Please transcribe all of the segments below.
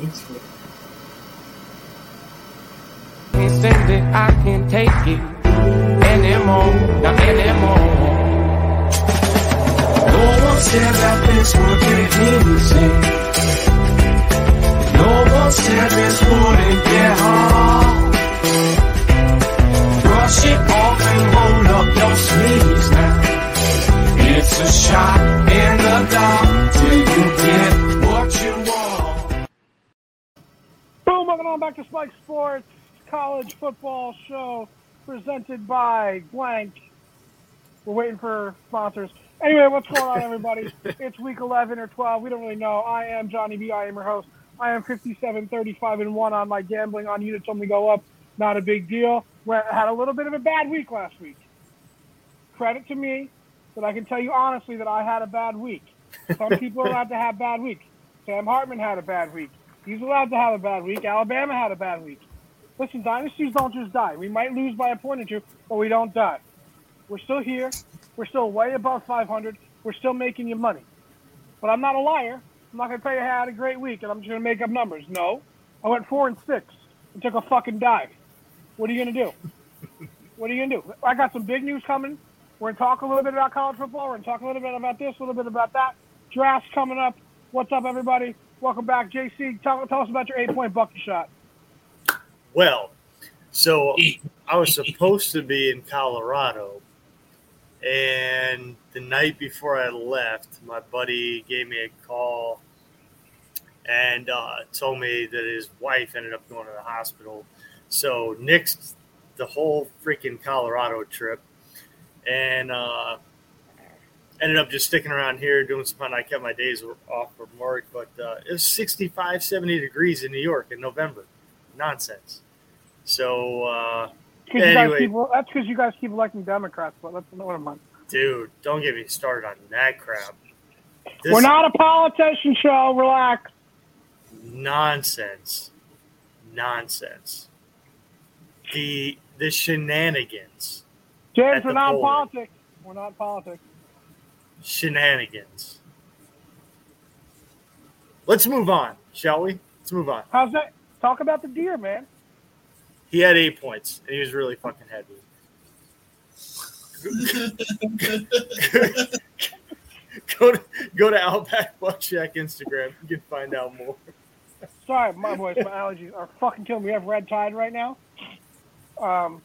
Thanks for can't I can't take it anymore, not anymore. No one said that this would get easy. No one said this wouldn't get hard. Brush it off and roll up your sleeves now. It's a shot in the dark till you get on back to Spike Sports College Football Show presented by Blank. We're waiting for sponsors. Anyway, what's going on, everybody? it's week 11 or 12. We don't really know. I am Johnny B. I am your host. I am 57, 35, and 1 on my gambling on units only go up. Not a big deal. We had a little bit of a bad week last week. Credit to me, but I can tell you honestly that I had a bad week. Some people are allowed to have bad weeks. Sam Hartman had a bad week. He's allowed to have a bad week. Alabama had a bad week. Listen, dynasties don't just die. We might lose by a point or two, but we don't die. We're still here. We're still way above 500. We're still making you money. But I'm not a liar. I'm not going to tell you I had a great week and I'm just going to make up numbers. No. I went four and six and took a fucking dive. What are you going to do? What are you going to do? I got some big news coming. We're going to talk a little bit about college football. We're going to talk a little bit about this, a little bit about that. Drafts coming up. What's up, everybody? Welcome back. JC, tell, tell us about your eight point bucket shot. Well, so I was supposed to be in Colorado, and the night before I left, my buddy gave me a call and uh, told me that his wife ended up going to the hospital. So nixed the whole freaking Colorado trip, and uh, ended up just sticking around here doing some fun. I kept my days off from work, but uh, it was 65, 70 degrees in New York in November. Nonsense. So, uh, anyway, keep, that's because you guys keep electing Democrats, but that's another month. dude, don't get me started on that crap. This We're not a politician show. Relax. nonsense. Nonsense. The the shenanigans. James, we're not politics. We're not politics. Shenanigans. Let's move on, shall we? Let's move on. How's that? Talk about the deer, man. He had eight points, and he was really fucking heavy. go to go to Outback Buck Instagram. You can find out more. Sorry, my voice, my allergies are fucking killing me. We have red tide right now. Um,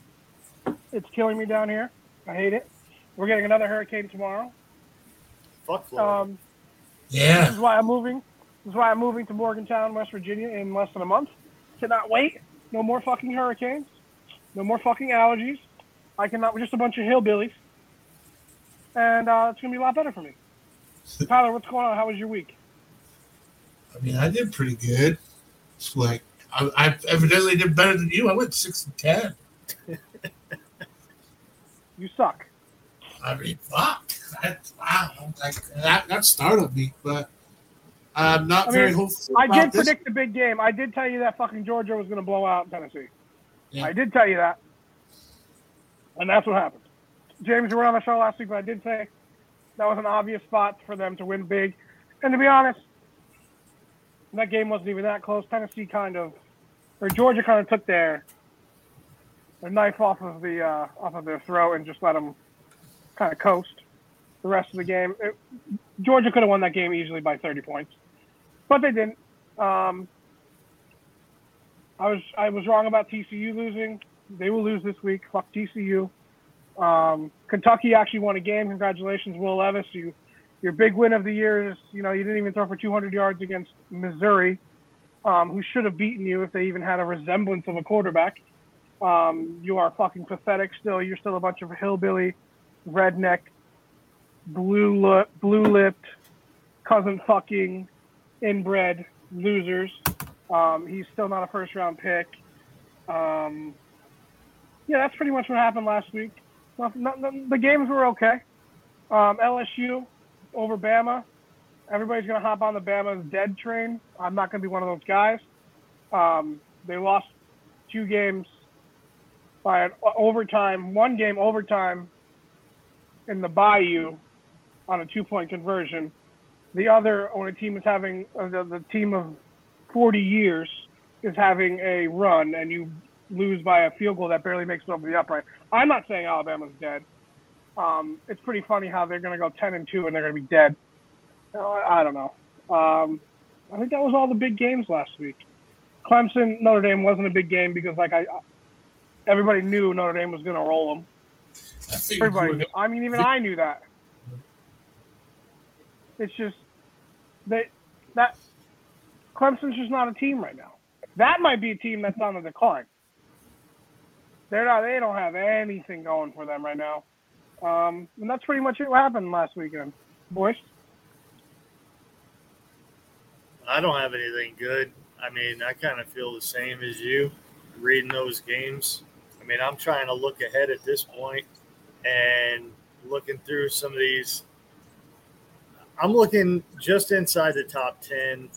it's killing me down here. I hate it. We're getting another hurricane tomorrow. Fuck Florida. Um, Yeah. this is why I'm moving. This is why I'm moving to Morgantown, West Virginia, in less than a month. Cannot wait. No more fucking hurricanes. No more fucking allergies. I cannot. We're just a bunch of hillbillies, and uh, it's gonna be a lot better for me. Tyler, what's going on? How was your week? I mean, I did pretty good. It's like I, I evidently did better than you. I went six and ten. You suck. I mean, fuck. That, wow. Like, that, that startled me, but I'm not I very mean, hopeful. I did this. predict the big game. I did tell you that fucking Georgia was going to blow out Tennessee. Yeah. I did tell you that, and that's what happened. James, you were on the show last week, but I did say that was an obvious spot for them to win big. And to be honest, that game wasn't even that close. Tennessee kind of, or Georgia kind of took their their knife off of the uh, off of their throat and just let them kind of coast the rest of the game. It, Georgia could have won that game easily by 30 points, but they didn't. Um, I was I was wrong about TCU losing. They will lose this week. Fuck TCU. Um, Kentucky actually won a game. Congratulations, Will Levis. You, your big win of the year is you know you didn't even throw for 200 yards against Missouri, um, who should have beaten you if they even had a resemblance of a quarterback. Um, you are fucking pathetic. Still, you're still a bunch of hillbilly, redneck, blue blue lipped, cousin fucking, inbred losers. Um, he's still not a first round pick. Um, yeah, that's pretty much what happened last week. Not, not, the games were okay. Um, LSU over Bama. Everybody's going to hop on the Bama's dead train. I'm not going to be one of those guys. Um, they lost two games by an overtime, one game overtime in the Bayou on a two point conversion. The other, when a team is having uh, the, the team of 40 years is having a run and you lose by a field goal that barely makes it over the upright. I'm not saying Alabama's dead. Um, it's pretty funny how they're going to go 10 and 2 and they're going to be dead. Uh, I don't know. Um, I think that was all the big games last week. Clemson, Notre Dame wasn't a big game because like I, everybody knew Notre Dame was going to roll them. I figured you were Everybody. I mean, even I knew that. It's just they that Clemson's just not a team right now. That might be a team that's on the decline. They're not. They don't have anything going for them right now. Um, and that's pretty much. What happened last weekend, boys? I don't have anything good. I mean, I kind of feel the same as you reading those games. I mean, I'm trying to look ahead at this point and looking through some of these. I'm looking just inside the top 10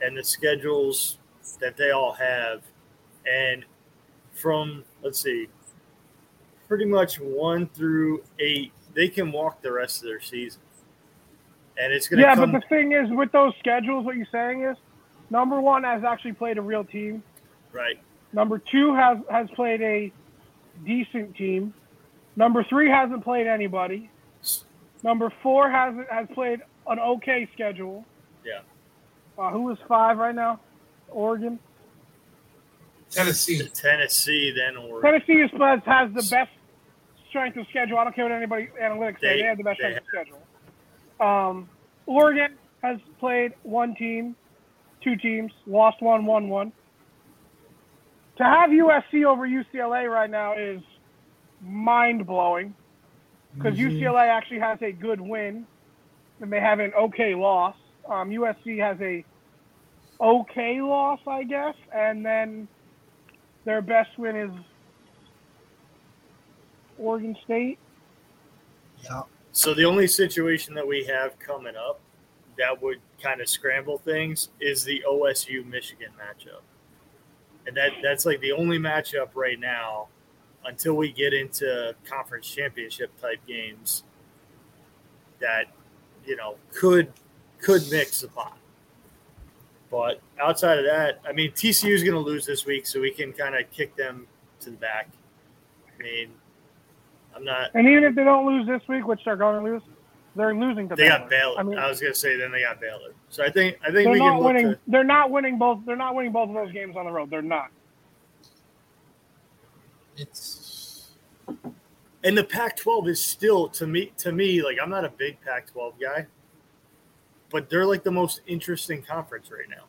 and the schedules that they all have. And from, let's see, pretty much one through eight, they can walk the rest of their season. And it's going to Yeah, come but the thing is, with those schedules, what you're saying is, number one has actually played a real team. right. Number two has has played a decent team. Number three hasn't played anybody. Number four has has played an okay schedule. Yeah. Uh, who is five right now? Oregon. Tennessee. Tennessee, then or Tennessee is, has, has the best strength of schedule. I don't care what anybody analytics say. They- They have the best they strength of schedule. Um, Oregon has played one team, two teams, lost one, won one. To have USC over UCLA right now is mind blowing because Mhm. UCLA actually has a good win and they have an okay loss. Um, USC has a okay loss, I guess, and then their best win is Oregon State. Yeah. so the only situation that we have coming up that would kind of scramble things is the OSU Michigan matchup. And that that's like the only matchup right now until we get into conference championship type games that you know could could mix the pot. But outside of that, I mean TCU is going to lose this week, so we can kind of kick them to the back. I mean, I'm not. And even if they don't lose this week, which they're going to lose, they're losing to They Baylor. got Baylor. I mean, I was gonna say then they got Baylor. So I think I think they're we can winning. to They're not winning both. They're not winning both of those games on the road. They're not. It's and the Pac-12 is still to me to me like I'm not a big Pac-12 guy, but they're like the most interesting conference right now,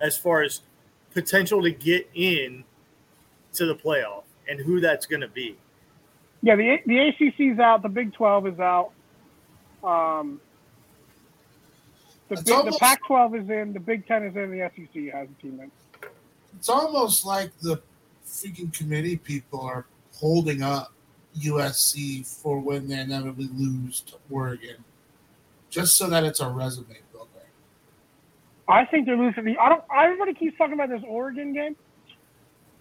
as far as potential to get in to the playoff and who that's gonna be. Yeah, the the ACC's out. The Big Twelve is out. Um, the It's big, the Pac-12 is in. The Big Ten is in. The SEC has a team in. it's almost like the freaking committee people are holding up USC for when they inevitably lose to Oregon, just so that it's a resume builder. I think they're losing. The, I don't. Everybody keeps talking about this Oregon game.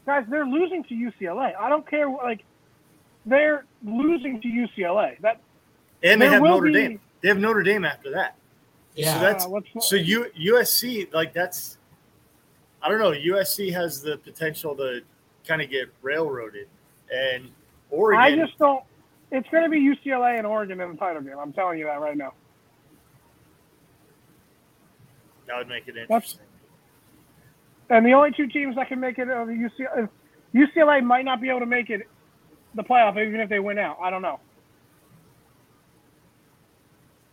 Guys, they're losing to UCLA. I don't care. Like, they're losing to UCLA. That And they have Notre be- Dame. They have Notre Dame after that. Yeah, So that's uh, what's so you USC like that's I don't know. USC has the potential to kind of get railroaded, and Oregon. I just don't. It's going to be UCLA and Oregon in the title game. I'm telling you that right now. that would make it interesting. And the only two teams that can make it are the UCLA. UCLA might not be able to make it the playoff even if they win out. I don't know.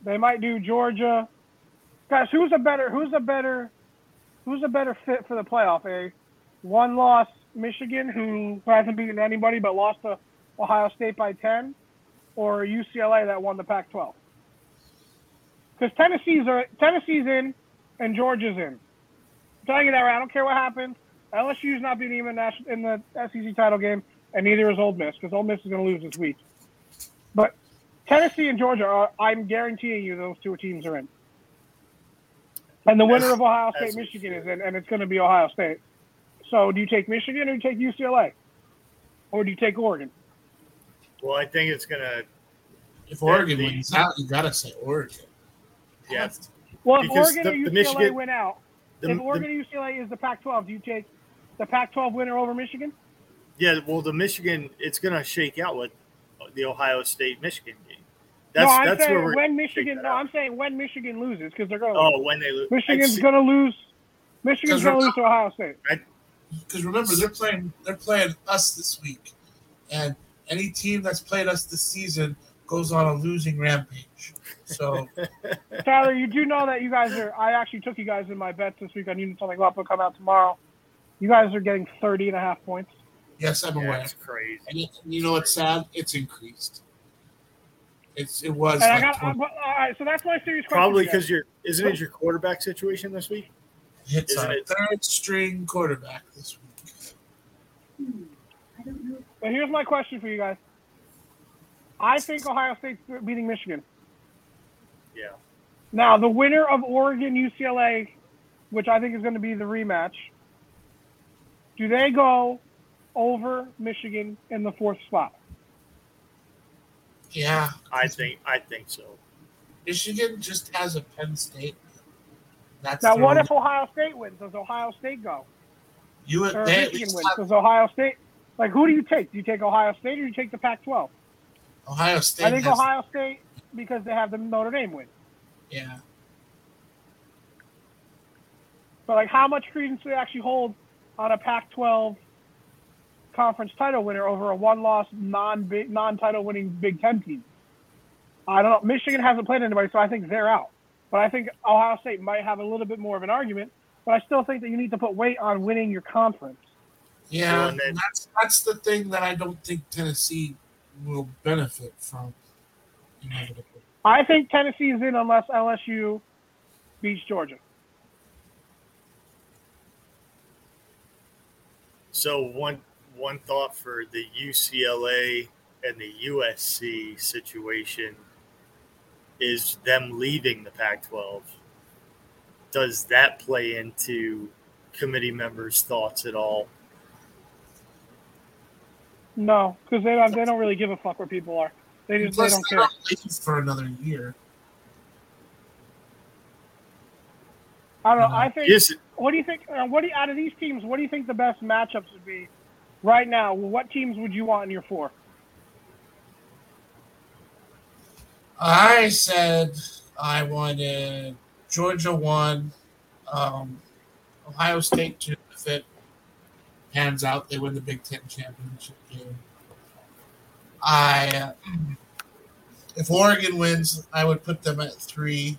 They might do Georgia. Guys, who's a better who's a better who's a better fit for the playoff? A one loss Michigan who hasn't beaten anybody but lost to Ohio State by ten, or UCLA that won the Pac-12? Because Tennessee's are Tennessee's in and Georgia's in. I'm telling you that right. I don't care what happens. LSU's not beating them in, the SEC title game, and neither is Ole Miss because Ole Miss is going to lose this week. But Tennessee and Georgia are. I'm guaranteeing you those two teams are in. And the winner of Ohio State Michigan is in, and it's going to be Ohio State. So do you take Michigan or do you take UCLA, or do you take Oregon? Well, I think it's gonna. if Oregon the- wins out, you gotta say Oregon. Yeah. Well, if Because Oregon the- or UCLA Michigan- win out, The- if the- Oregon and UCLA is the Pac-12, do you take the Pac-12 winner over Michigan? yeah, well, the Michigan, it's going to shake out with the Ohio State Michigan game. That's no, I'm that's saying where we're. when Michigan. No, out. I'm saying when Michigan loses because they're going. to Oh, when they lose. Michigan's going to lose. Michigan's going to lose to Ohio State. Because remember, they're playing they're playing us this week, and any team that's played us this season goes on a losing rampage. So Tyler, you do know that you guys are. I actually took you guys in my bets this week on Unit Something Up will come out tomorrow. You guys are getting 30 and a half points. yes, I'm see- aware. Yeah, it's crazy. And it, you know what's sad? It's increased. It's it was And I like got. 20 all right, so that's my serious question. Probably to you guys. because you're. Isn't it your quarterback situation this week? Hits isn't our it- third string quarterback this week. But here's my question for you guys. I think Ohio State's beating Michigan. Yeah. Now, the winner of Oregon UCLA, which I think is going to be the rematch, do they go over Michigan in the fourth spot? Yeah, I think. I think so. Michigan just has a Penn State. That's Now, what if Ohio State wins? Does Ohio State go? you Or they Michigan wins? Does Ohio State? Like, who do you take? Do you take Ohio State or do you take the Pac-12? Ohio State? I think has, Ohio State because they have the Notre Dame win. Yeah, But like, how much credence do they actually hold on a Pac-12 conference title winner over a one-loss non non-title winning Big Ten team? I don't know. Michigan hasn't played anybody, so I think they're out. But I think Ohio State might have a little bit more of an argument. But I still think that you need to put weight on winning your conference. yeah. Then- that's that's the thing that I don't think Tennessee will benefit from. I think Tennessee is in unless LSU beats Georgia. So one one thought for the UCLA and the USC situation is them leaving the Pac-12. Does that play into committee members' thoughts at all? No, because they don't, they don't really give a fuck where people are. They just they don't care. not for another year. I don't know. I think. Yes, What do you think? Uh, what do you, out of these teams? What do you think the best matchups would be right now? What teams would you want in your four? I said I wanted Georgia one, um, Ohio State two. If it pans out, they win the Big Ten championship game. I, if Oregon wins, I would put them at three,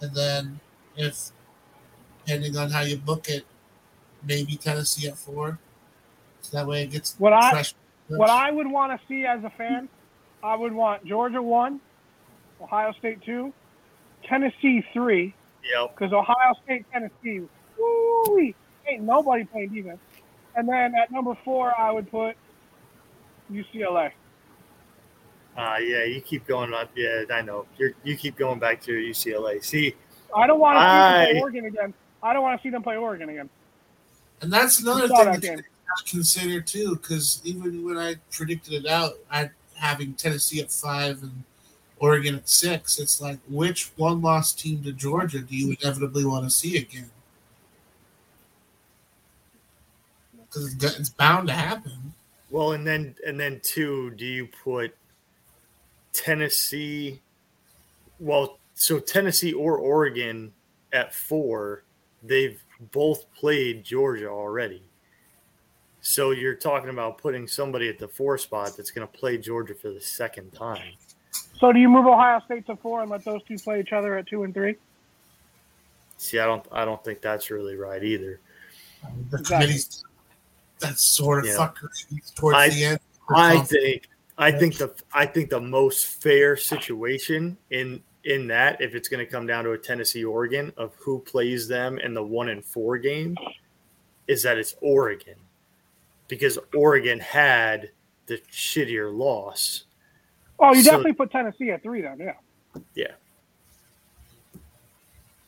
and then if, depending on how you book it, maybe Tennessee at four. So that way it gets What I- What I would want to see as a fan, I would want Georgia one, Ohio State two, Tennessee three, yep. because Ohio State, Tennessee, woo ain't nobody playing defense. And then at number four, I would put UCLA. Uh, yeah, you keep going up. Yeah, I know. You're, you keep going back to UCLA. See, I don't want to see them play Oregon again. I don't want to see them play Oregon again. And that's another thing that that you to consider too, because even when I predicted it out, I having Tennessee at five and Oregon at six. It's like which one loss team to Georgia do you inevitably want to see again? Because it's, it's bound to happen. well, and then and then two, do you put Tennessee? Well, so Tennessee or Oregon at four, they've both played Georgia already. So you're talking about putting somebody at the four spot that's going to play Georgia for the second time. So do you move Ohio State to four and let those two play each other at two and three? See, I don't, I don't think that's really right either. The Exactly. committee's that sort of Yeah. fuckery towards I- the end. I think I think the I think the most fair situation in in that if it's going to come down to a Tennessee Oregon of who plays them in the one and four game is that it's Oregon because Oregon had the shittier loss. Oh, you So- definitely put Tennessee at three then, yeah. Yeah.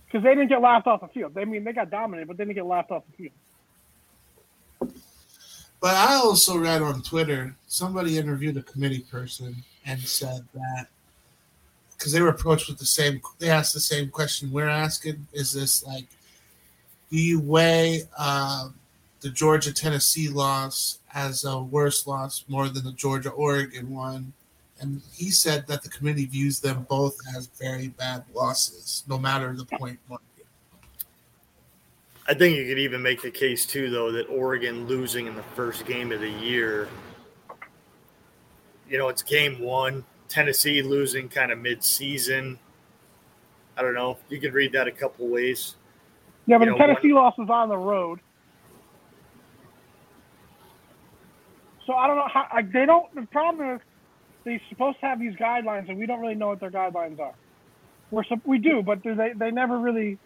Because they didn't get laughed off the field. They I mean they got dominated, but they didn't get laughed off the field. But I also read on Twitter somebody interviewed a committee person and said that because they were approached with the same, they asked the same question we're asking: Is this like do you weigh uh, the Georgia Tennessee loss as a worse loss more than the Georgia Oregon one? And he said that the committee views them both as very bad losses, no matter the point margin. I think you could even make the case too, though, that Oregon losing in the first game of the year. You know, it's game one. Tennessee losing kind of mid-season. I don't know. You could read that a couple ways. Yeah, but You the know, Tennessee loss was on the road. So I don't know how like, they don't. The problem is they're supposed to have these guidelines, and we don't really know what their guidelines are. We're we do, but they they never really.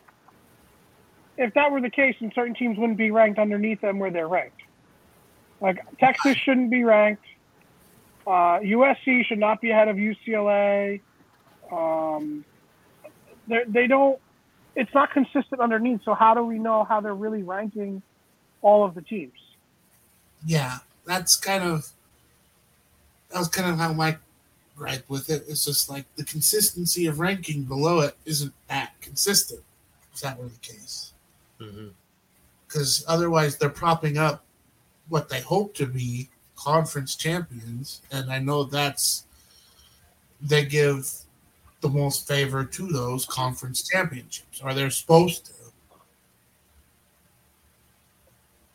If that were the case, then certain teams wouldn't be ranked underneath them where they're ranked. Like Texas shouldn't be ranked. Uh, USC should not be ahead of UCLA. Um, they they don't it's not consistent underneath. So how do we know how they're really ranking all of the teams? Yeah, that's kind of that was kind of how my gripe with it. It's just like the consistency of ranking below it isn't that consistent. If that were the case. Mm-hmm. because otherwise they're propping up what they hope to be conference champions, and I know that's they give the most favor to those conference championships, or they're supposed to.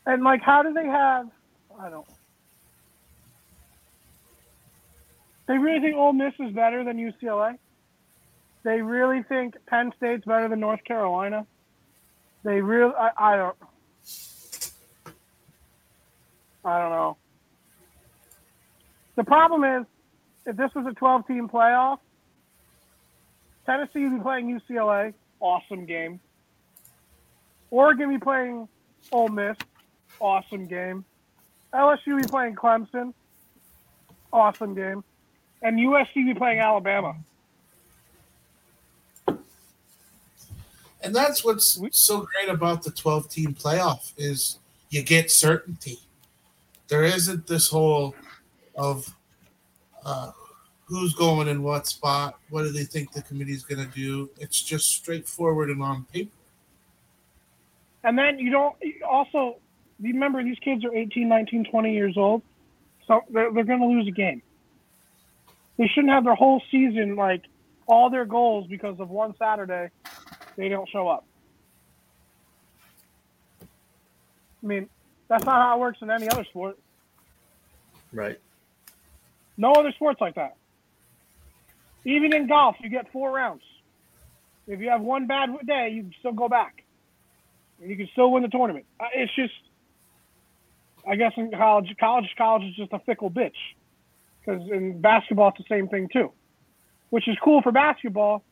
And like, how do they have? I don't. They really think Ole Miss is better than UCLA. They really think Penn State's better than North Carolina. They really, I, I don't. I don't know. The problem is, if this was a 12-team playoff, Tennessee would be playing UCLA, awesome game. Oregon be playing Ole Miss, awesome game. LSU be playing Clemson, awesome game. And USC be playing Alabama. And that's what's so great about the 12 team playoff is you get certainty. There isn't this whole of uh, who's going in what spot, what do they think the committee's going to do. It's just straightforward and on paper. And then you don't also remember these kids are 18, 19, 20 years old. So they're, they're going to lose a game. They shouldn't have their whole season like all their goals because of one Saturday they don't show up. I mean, that's not how it works in any other sport. Right. No other sports like that. Even in golf, you get four rounds. If you have one bad day, you can still go back, and you can still win the tournament. Uh, It's just, I guess in college, college, college is just a fickle bitch. Because in basketball, it's the same thing too, which is cool for basketball,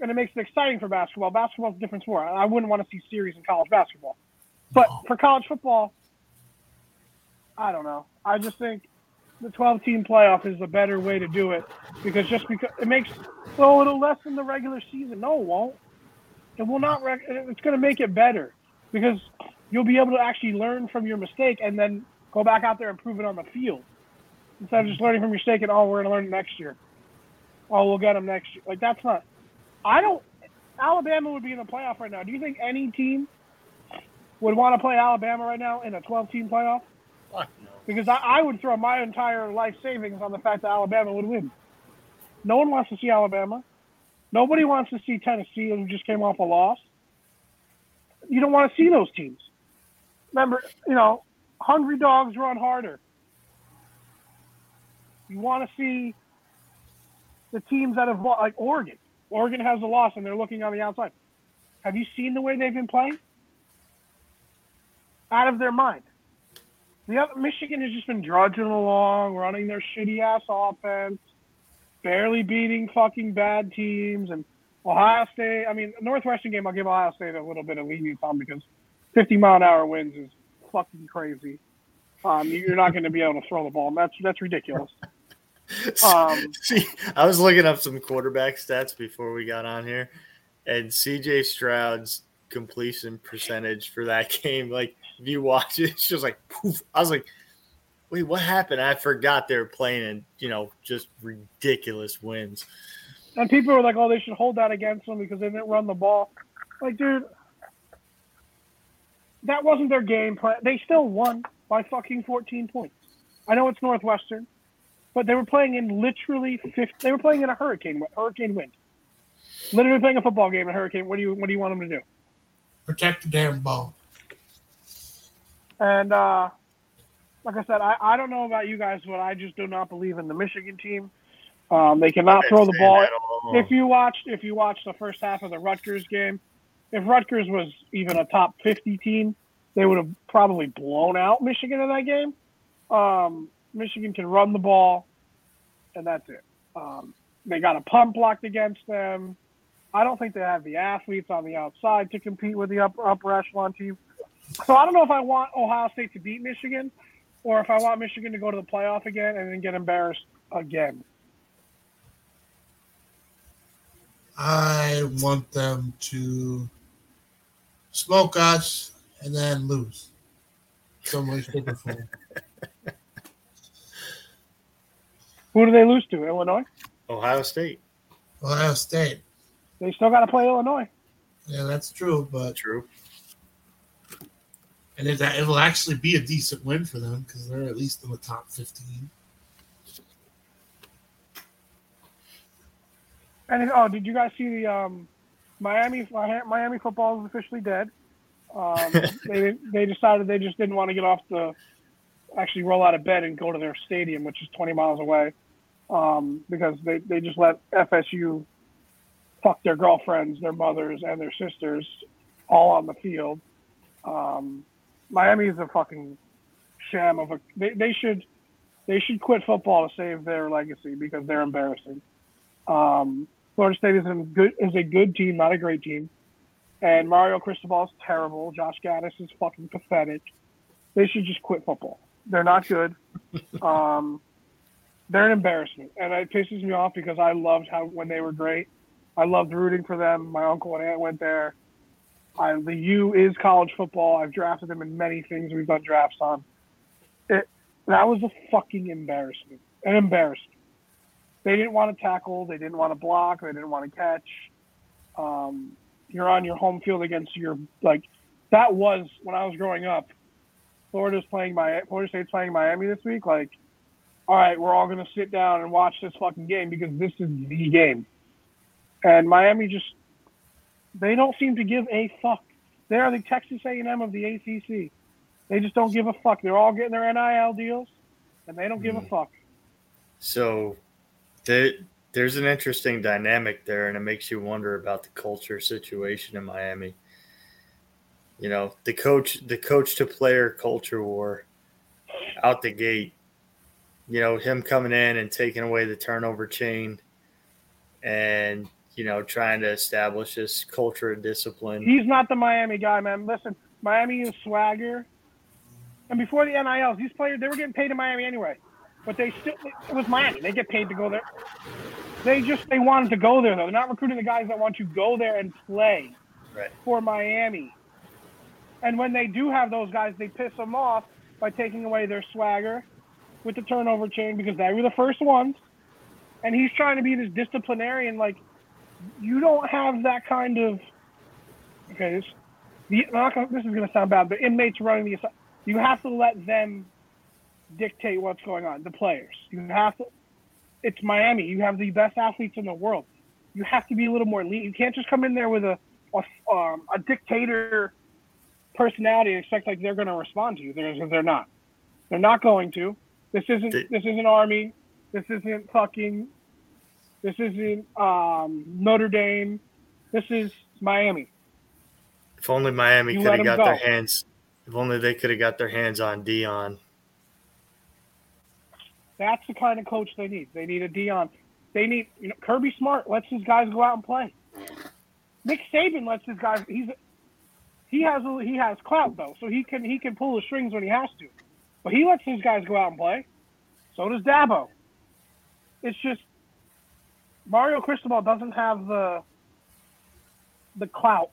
and it makes it exciting for basketball. Basketball's a different sport. I wouldn't want to see series in college basketball, but for college football, I don't know. I just think the 12 team playoff is a better way to do it because just because it makes oh it'll lessen the regular season. No, it won't. It will not. Reg- it's going to make it better because you'll be able to actually learn from your mistake and then go back out there and prove it on the field instead of just learning from your mistake and oh we're going to learn next year. Oh, we'll get them next year. Like that's not. I don't. Alabama would be in the playoff right now. Do you think any team would want to play Alabama right now in a 12 team playoff? Fuck no. because I, I would throw my entire life savings on the fact that Alabama would win. No one wants to see Alabama. Nobody wants to see Tennessee, who just came off a loss. You don't want to see those teams. Remember, you know, hungry dogs run harder. You want to see the teams that have like Oregon. Oregon has a loss, and they're looking on the outside. Have you seen the way they've been playing? Out of their mind. The other, Michigan has just been drudging along, running their shitty ass offense, barely beating fucking bad teams, and Ohio State. I mean, Northwestern game, I'll give Ohio State a little bit of lenience on because 50 mile an hour winds is fucking crazy. Um, you're not going to be able to throw the ball. That's that's ridiculous. Um, See, I was looking up some quarterback stats before we got on here, and CJ Stroud's completion percentage for that game, like if you watch it, it's just like poof. I was like, wait, what happened? I forgot they were playing in, you know, just ridiculous wins. And people were like, "Oh, they should hold that against them because they didn't run the ball." Like, dude, that wasn't their game plan. They still won by fucking 14 points. I know it's Northwestern, but they were playing in literally 50, they were playing in a hurricane hurricane wind. Literally playing a football game in a hurricane. What do you what do you want them to do? Protect the damn ball. And uh, like I said, I, I don't know about you guys, but I just do not believe in the Michigan team. Um, they cannot throw the ball. If you watched if you watched the first half of the Rutgers game, if Rutgers was even a top 50 team, they would have probably blown out Michigan in that game. Um, Michigan can run the ball, and that's it. Um, they got a punt blocked against them. I don't think they have the athletes on the outside to compete with the upper, upper echelon team. So I don't know if I want Ohio State to beat Michigan or if I want Michigan to go to the playoff again and then get embarrassed again. I want them to smoke us and then lose. Some way, shape, or form. Who do they lose to? Illinois? Ohio State. Ohio State. They still got to play Illinois. Yeah, that's true, but True. and it, it'll actually be a decent win for them because they're at least in the top fifteen. And oh, did you guys see the um, Miami Miami football is officially dead? Um, they they decided they just didn't want to get off the actually roll out of bed and go to their stadium, which is 20 miles away, um, because they, they just let FSU fuck their girlfriends, their mothers, and their sisters all on the field. Um, Miami is a fucking sham of a. They, they should they should quit football to save their legacy because they're embarrassing. Um, Florida State is a good is a good team, not a great team. And Mario Cristobal is terrible. Josh Gattis is fucking pathetic. They should just quit football. They're not good. um, they're an embarrassment, and it pisses me off because I loved how when they were great. I loved rooting for them. My uncle and aunt went there. I, the U is college football. I've drafted them in many things we've done drafts on. It that was a fucking embarrassment. An embarrassment. They didn't want to tackle. They didn't want to block. They didn't want to catch. Um, you're on your home field against your like. That was when I was growing up. Florida's playing my Florida State's playing Miami this week. Like, all right, we're all going to sit down and watch this fucking game because this is the game. And Miami just they don't seem to give a fuck. They are the Texas A&M of the ACC. They just don't give a fuck. They're all getting their NIL deals, and they don't give a hmm. fuck. So there, there's an interesting dynamic there, and it makes you wonder about the culture situation in Miami. You know, the coach, the coach to player culture war out the gate. You know, him coming in and taking away the turnover chain, and you know, trying to establish this culture of discipline. He's not the Miami guy, man. Listen, Miami is swagger. And before the NILs, these players they were getting paid in Miami anyway, but they still it was Miami. They get paid to go there. They just they wanted to go there though. They're not recruiting the guys that want to go there and play Right. for Miami. And when they do have those guys, they piss them off by taking away their swagger with the turnover chain because they were the first ones. And he's trying to be this disciplinarian. Like, you don't have that kind of. Okay, this, the, this is going to sound bad, but inmates running the. You have to let them dictate what's going on, the players. You have to. It's Miami. You have the best athletes in the world. You have to be a little more lean. You can't just come in there with a a, um, a dictator personality and expect like they're going to respond to you. They're, they're not. They're not going to. This isn't. This isn't Army. This isn't fucking. This isn't um, Notre Dame. This is Miami. If only Miami could have got their hands. If only they could have got their hands on Deion. That's the kind of coach they need. They need a Deion. They need you know Kirby Smart lets his guys go out and play. Nick Saban lets his guys. He's he has a, he has clout though, so he can he can pull the strings when he has to. But he lets his guys go out and play. So does Dabo. It's just Mario Cristobal doesn't have the the clout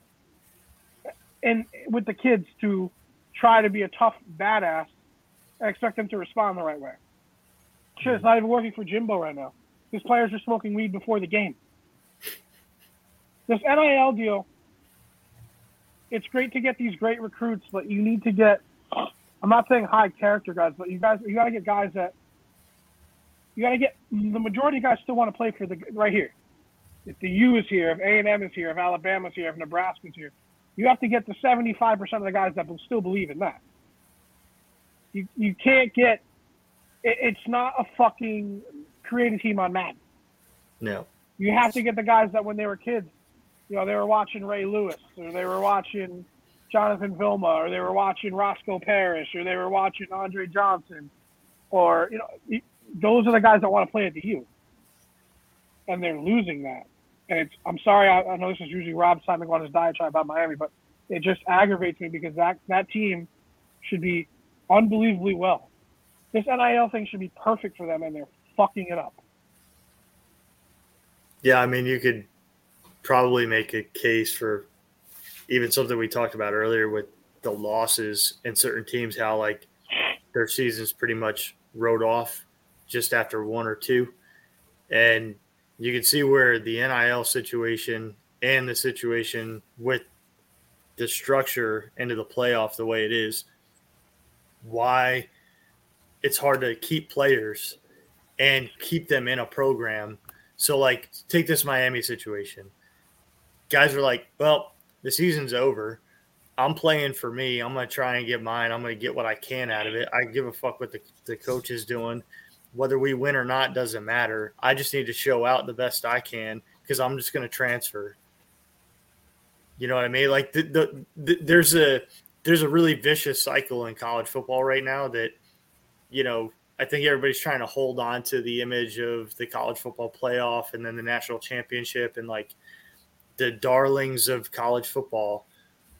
and with the kids to try to be a tough badass and expect them to respond the right way. Shit, it's not even working for Jimbo right now. His players are smoking weed before the game. This NIL deal, it's great to get these great recruits, but you need to get. I'm not saying high character guys, but you guys, you got to get guys that. You got to get the majority of guys still want to play for the right here. If the U is here, if A and M is here, if Alabama's here, if Nebraska's here, you have to get the 75 percent of the guys that will still believe in that. You you can't get. It, it's not a fucking create a team on Madden. No. You have to get the guys that when they were kids, you know, they were watching Ray Lewis or they were watching Jonathan Vilma or they were watching Roscoe Parrish or they were watching Andre Johnson or, you know, those are the guys that want to play at the U. And they're losing that. And it's, I'm sorry, I, I know this is usually Rob Simon on his diatribe about Miami, but it just aggravates me because that, that team should be unbelievably well. This NIL thing should be perfect for them and they're fucking it up. Yeah, I mean, you could probably make a case for even something we talked about earlier with the losses in certain teams, how like their seasons pretty much rode off just after one or two. And you can see where the NIL situation and the situation with the structure into the playoff the way it is, why it's hard to keep players and keep them in a program so, like, take this Miami situation. Guys are like, well, the season's over. I'm playing for me. I'm going to try and get mine. I'm going to get what I can out of it. I give a fuck what the, the coach is doing. Whether we win or not doesn't matter. I just need to show out the best I can because I'm just going to transfer. You know what I mean? Like the, the, the, there's a there's a really vicious cycle in college football right now that you know I think everybody's trying to hold on to the image of the college football playoff and then the national championship and like the darlings of college football.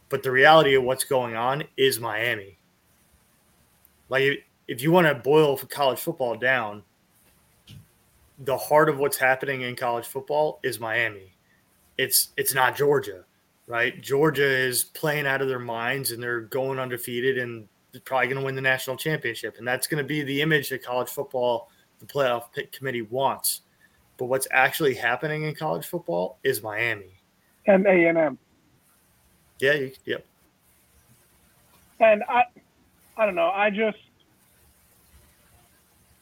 But the reality of what's going on is Miami. Like, if you want to boil college football down, the heart of what's happening in college football is Miami. It's it's not Georgia, right? Georgia is playing out of their minds and they're going undefeated and probably going to win the national championship, and that's going to be the image that college football, the playoff committee wants. But what's actually happening in college football is Miami and A and M. Yeah, you, yep. And I, I don't know. I just,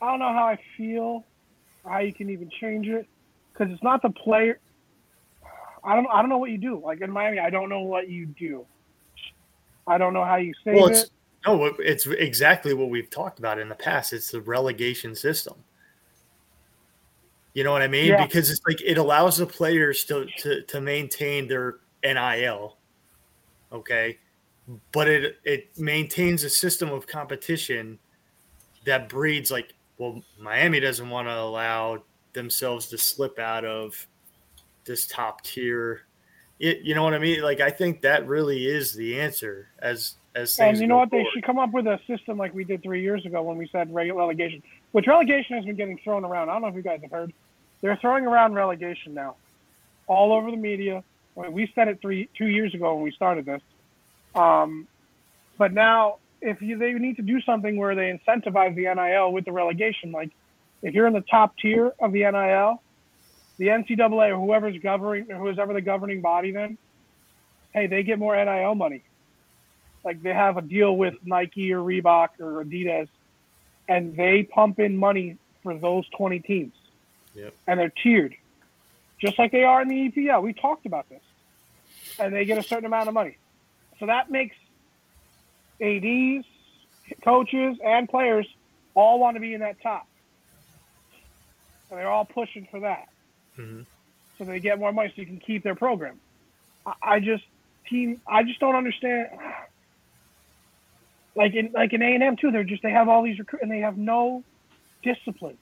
I don't know how I feel, how you can even change it, because it's not the player. I don't, I don't know what you do. Like in Miami, I don't know what you do. I don't know how you save well, it. No, it's exactly what we've talked about in the past. It's the relegation system. You know what I mean? Yeah. Because it's like it allows the players to, to to maintain their NIL. Okay. But it it maintains a system of competition that breeds like, well, Miami doesn't want to allow themselves to slip out of this top tier. It, you know what I mean? Like I think that really is the answer as as and you know what? Forward. They should come up with a system like we did three years ago when we said relegation, which relegation has been getting thrown around. I don't know if you guys have heard. They're throwing around relegation now, all over the media. We said it three two years ago when we started this. Um, but now, if you, they need to do something where they incentivize the NIL with the relegation, like if you're in the top tier of the NIL, the NCAA or whoever's governing, or who's ever the governing body, then, hey, they get more NIL money like they have a deal with Nike or Reebok or Adidas, and they pump in money for those 20 teams. Yep. And they're tiered, just like they are in the EPL. We talked about this. And they get a certain amount of money. So that makes ADs, coaches, and players all want to be in that top. And they're all pushing for that. Mm-hmm. So they get more money so you can keep their program. I, I just team I just don't understand like in like in A and M too. They're just they have all these recruit and they have no discipline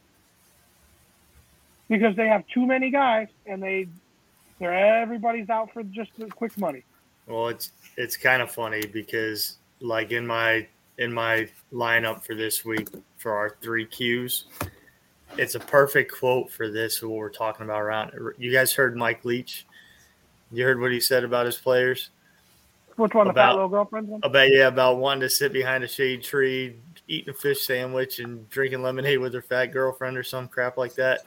because they have too many guys and they they're everybody's out for just the quick money. Well, it's it's kind of funny because like in my in my lineup for this week for our three Qs, it's a perfect quote for this what we're talking about around. You guys heard Mike Leach? You heard what he said about his players? Which one? About, the fat little girlfriend one? About yeah, about wanting to sit behind a shade tree, eating a fish sandwich, and drinking lemonade with her fat girlfriend or some crap like that.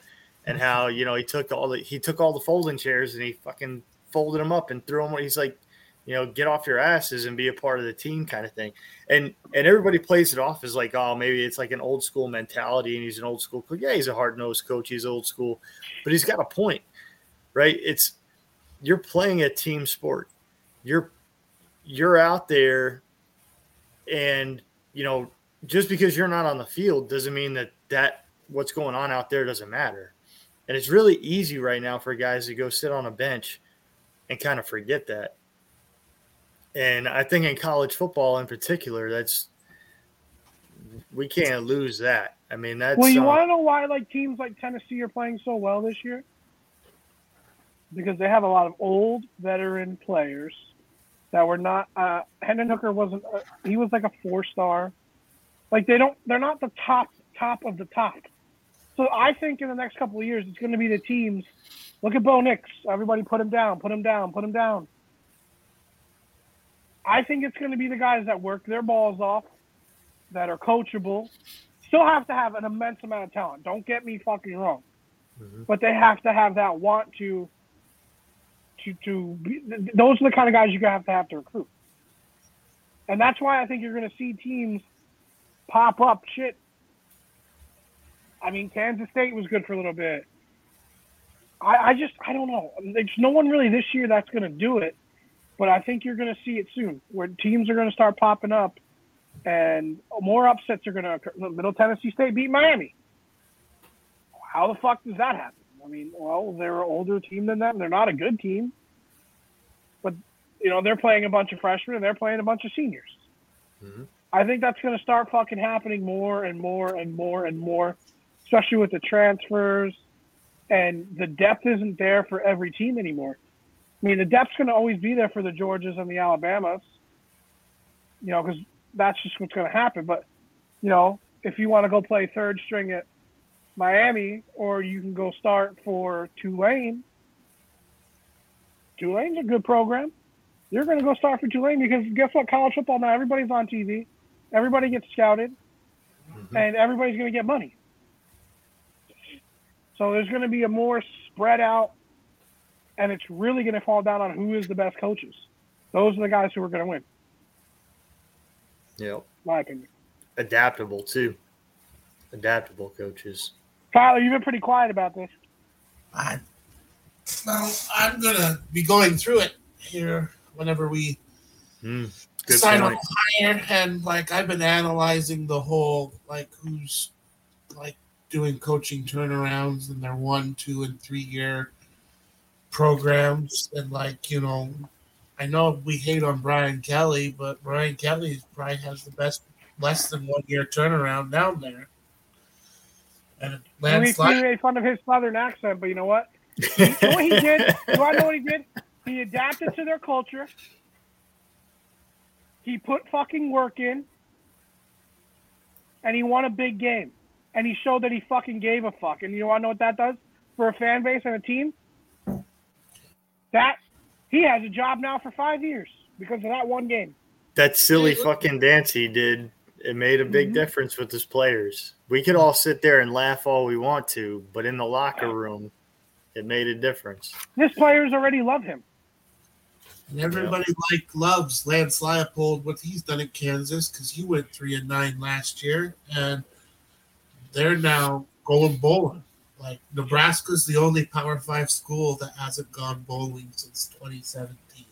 And how you know he took all the he took all the folding chairs and he fucking folded them up and threw them. He's like, you know, get off your asses and be a part of the team kind of thing. And and everybody plays it off as like, oh, maybe it's like an old school mentality and he's an old school. Yeah, he's a hard nosed coach, he's old school, but he's got a point, right? It's you're playing a team sport. You're you're out there and you know, just because you're not on the field doesn't mean that that what's going on out there doesn't matter. And it's really easy right now for guys to go sit on a bench and kind of forget that. And I think in college football in particular, that's we can't lose that. I mean, that's Well, you um, want to know why like teams like Tennessee are playing so well this year? Because they have a lot of old veteran players that were not. Uh, Hendon Hooker wasn't. Uh, he was like a four star. Like they don't. They're not the top top of the top. So I think in the next couple of years, it's going to be the teams. Look at Bo Nix. Everybody put him down. Put him down. Put him down. I think it's going to be the guys that work their balls off, that are coachable, still have to have an immense amount of talent. Don't get me fucking wrong, Mhm. but they have to have that want to. To to be, th- those are the kind of guys you're have to have to recruit, and that's why I think you're going to see teams pop up shit. I mean, Kansas State was good for a little bit. I, I just I don't know. There's no one really this year that's going to do it, but I think you're going to see it soon, where teams are going to start popping up, and more upsets are going to occur. Middle Tennessee State beat Miami. How the fuck does that happen? I mean, well, they're an older team than them. They're not a good team, but you know they're playing a bunch of freshmen and they're playing a bunch of seniors. Mhm. I think that's going to start fucking happening more and more and more and more, especially with the transfers and the depth isn't there for every team anymore. I mean, the depth's going to always be there for the Georgias and the Alabamas, you know, because that's just what's going to happen. But, you know, if you want to go play third string at Miami or you can go start for Tulane, Tulane's a good program. You're going to go start for Tulane because guess what? College football now, everybody's on TV, everybody gets scouted, Mhm. and everybody's going to get money. So there's going to be a more spread out, and it's really going to fall down on who is the best coaches. Those are the guys who are going to win, Yep. my opinion. Adaptable too. Adaptable coaches. Tyler, you've been pretty quiet about this. I, well, I'm gonna be going through it here whenever we Mm, good decide on point. a hire, and like I've been analyzing the whole like who's like doing coaching turnarounds in their one, two, and three year programs, and like you know, I know we hate on Brian Kelly, but Brian Kelly probably has the best less than one year turnaround down there. And We landslide. made fun of his southern accent, but you know what? You know what he did? Do I know what he did? He adapted to their culture. He put fucking work in, and he won a big game. And he showed that he fucking gave a fuck. And you want to know what that does for a fan base and a team? That he has a job now for five years because of that one game. that silly fucking dance he did, it made a big Mhm. difference with his players. We could all sit there and laugh all we want to, but in the locker room, it made a difference. His players already love him. And everybody like loves Lance Leipold what he's done at Kansas because he went three and nine last year, and they're now going bowling. Like Nebraska's the only Power Five school that hasn't gone bowling since 2017.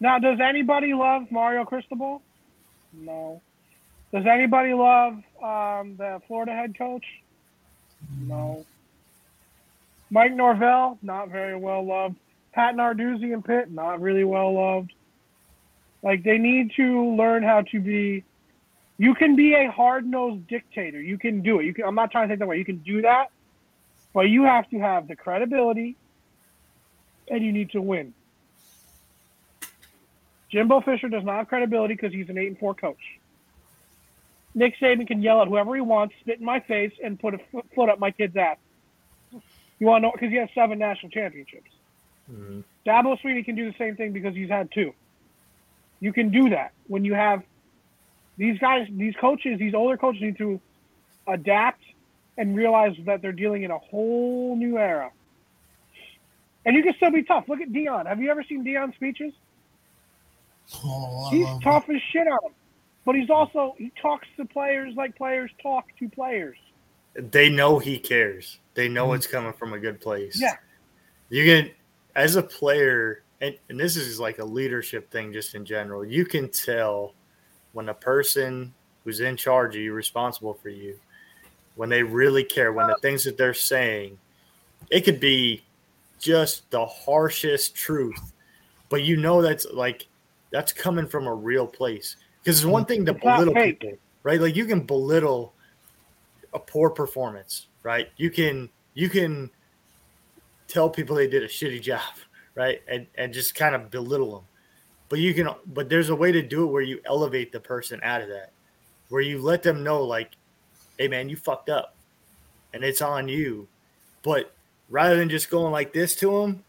Now, does anybody love Mario Cristobal? No. Does anybody love um, the Florida head coach? No. Mike Norvell, not very well loved. Pat Narduzzi and Pitt, not really well loved. Like they need to learn how to be. You can be a hard nosed dictator. You can do it. You can. I'm not trying to take that away. You can do that, but you have to have the credibility, and you need to win. Jimbo Fisher does not have credibility because he's an eight and four coach. Nick Saban can yell at whoever he wants, spit in my face, and put a foot, up my kid's ass. You want to know? Because he has seven national championships. Mhm. Dabo Swinney can do the same thing because he's had two. You can do that when you have these guys, these coaches, these older coaches need to adapt and realize that they're dealing in a whole new era. And you can still be tough. Look at Deion. Have you ever seen Deion's speeches? Oh, He's love tough as shit on them. But he's also he talks to players like players talk to players. They know he cares. They know mm-hmm. it's coming from a good place. Yeah. You can, as a player, and, and this is like a leadership thing just in general, you can tell when a person who's in charge of you, responsible for you, when they really care, when the things that they're saying, it could be just the harshest truth, but you know that's like that's coming from a real place. Because it's one mm-hmm. thing to It's belittle people, right? Like you can belittle a poor performance, right? You can you can tell people they did a shitty job, right? And and just kind of belittle them. But you can but there's a way to do it where you elevate the person out of that. Where you let them know like, hey man, you fucked up. And it's on you. But rather than just going like this to them,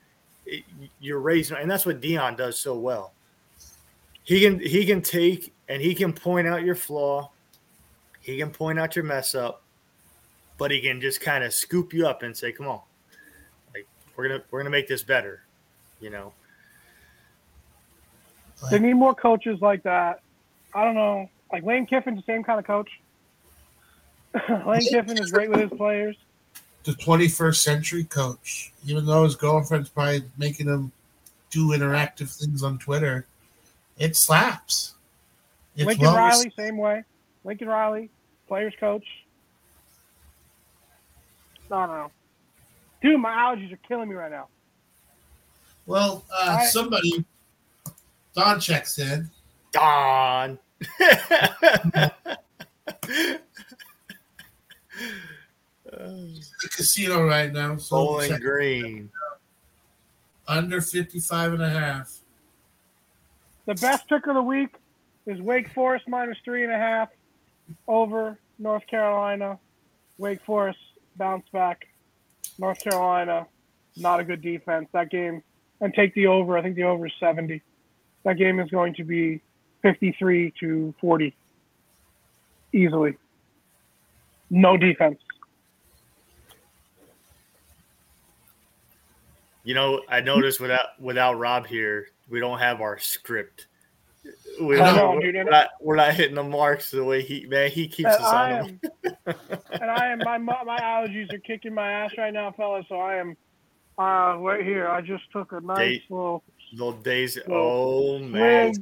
it, you're raising and that's what Deion does so well. He can he can take and he can point out your flaw. He can point out your mess up, but he can just kind of scoop you up and say, "Come on, like we're gonna we're gonna make this better," you know. They need more coaches like that. I don't know. Like Lane Kiffin's the same kind of coach. Lane Kiffin is great with his players. the 21st century coach. Even though his girlfriend's probably making him do interactive things on Twitter, it slaps. It's Lincoln well Riley, same way. Lincoln Riley, players coach. I don't know. Dude, my allergies are killing me right now. Well, uh, I- somebody, Don checks in. Don. He's at the casino right now. So Bowling check- Green. under 55 and a half. The best pick of the week is Wake Forest minus three and a half over North Carolina. Wake Forest bounce back. North Carolina, not a good defense. That game, and take the over. I think the over is 70. That game is going to be 53 to 40 easily. No defense. You know, I noticed without without Rob here, we don't have our script. We don't, know, we're, not, we're not hitting the marks the way he man he keeps And us on I them. am, and I am my my allergies are kicking my ass right now, fellas. So I am uh right here. I just took a nice Date. little Little days. Oh man.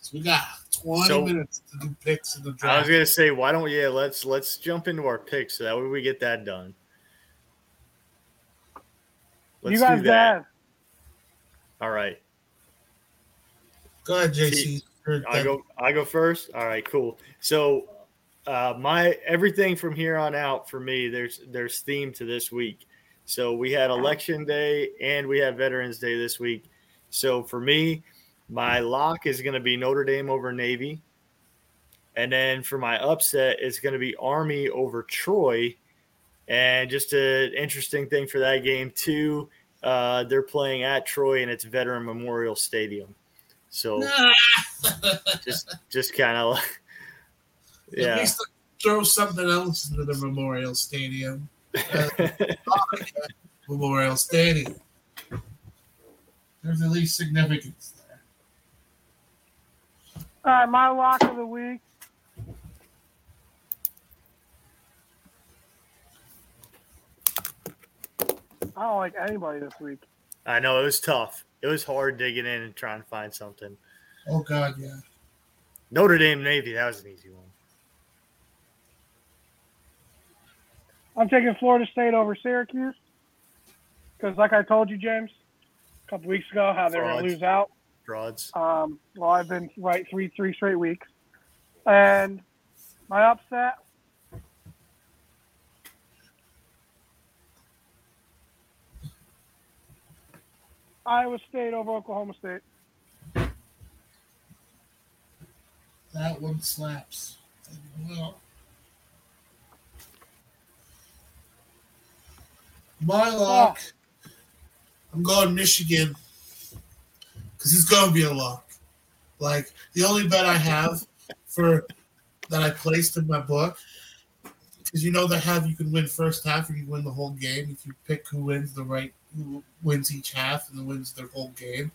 So we got 20 So- minutes to do picks in the draft. I was gonna say, why don't yeah, let's let's jump into our picks so that way we get that done. Let's you guys do that. bad. All right. Go ahead, JC. I go I go first. All right, cool. So uh my everything from here on out for me, there's there's theme to this week. So we had election day and we have Veterans Day this week. So for me, my lock is gonna be Notre Dame over Navy. And then for my upset, it's gonna be Army over Troy. And just an interesting thing for that game too. Uh, they're playing at Troy and it's Veteran Memorial Stadium. So Nah. just just kind of At yeah least throw something else into the Memorial Stadium. Memorial Stadium. There's at least significance there. All right, my lock of the week. I don't like anybody this week. i know it was tough it was hard digging in and trying to find something Oh God, yeah. notre dame navy that was an easy one I'm taking Florida State over Syracuse because, like I told you, James, a couple weeks ago, how they're going Frauds. to lose out. broads Um, well, I've been right three three straight weeks, and my upset. Iowa State over Oklahoma State. That one slaps. Well, my lock. I'm going Michigan because it's going to be a lock. Like the only bet I have for that I placed in my book because you know they have you can win first half or you win the whole game if you pick who wins the right who wins each half and then wins their whole game.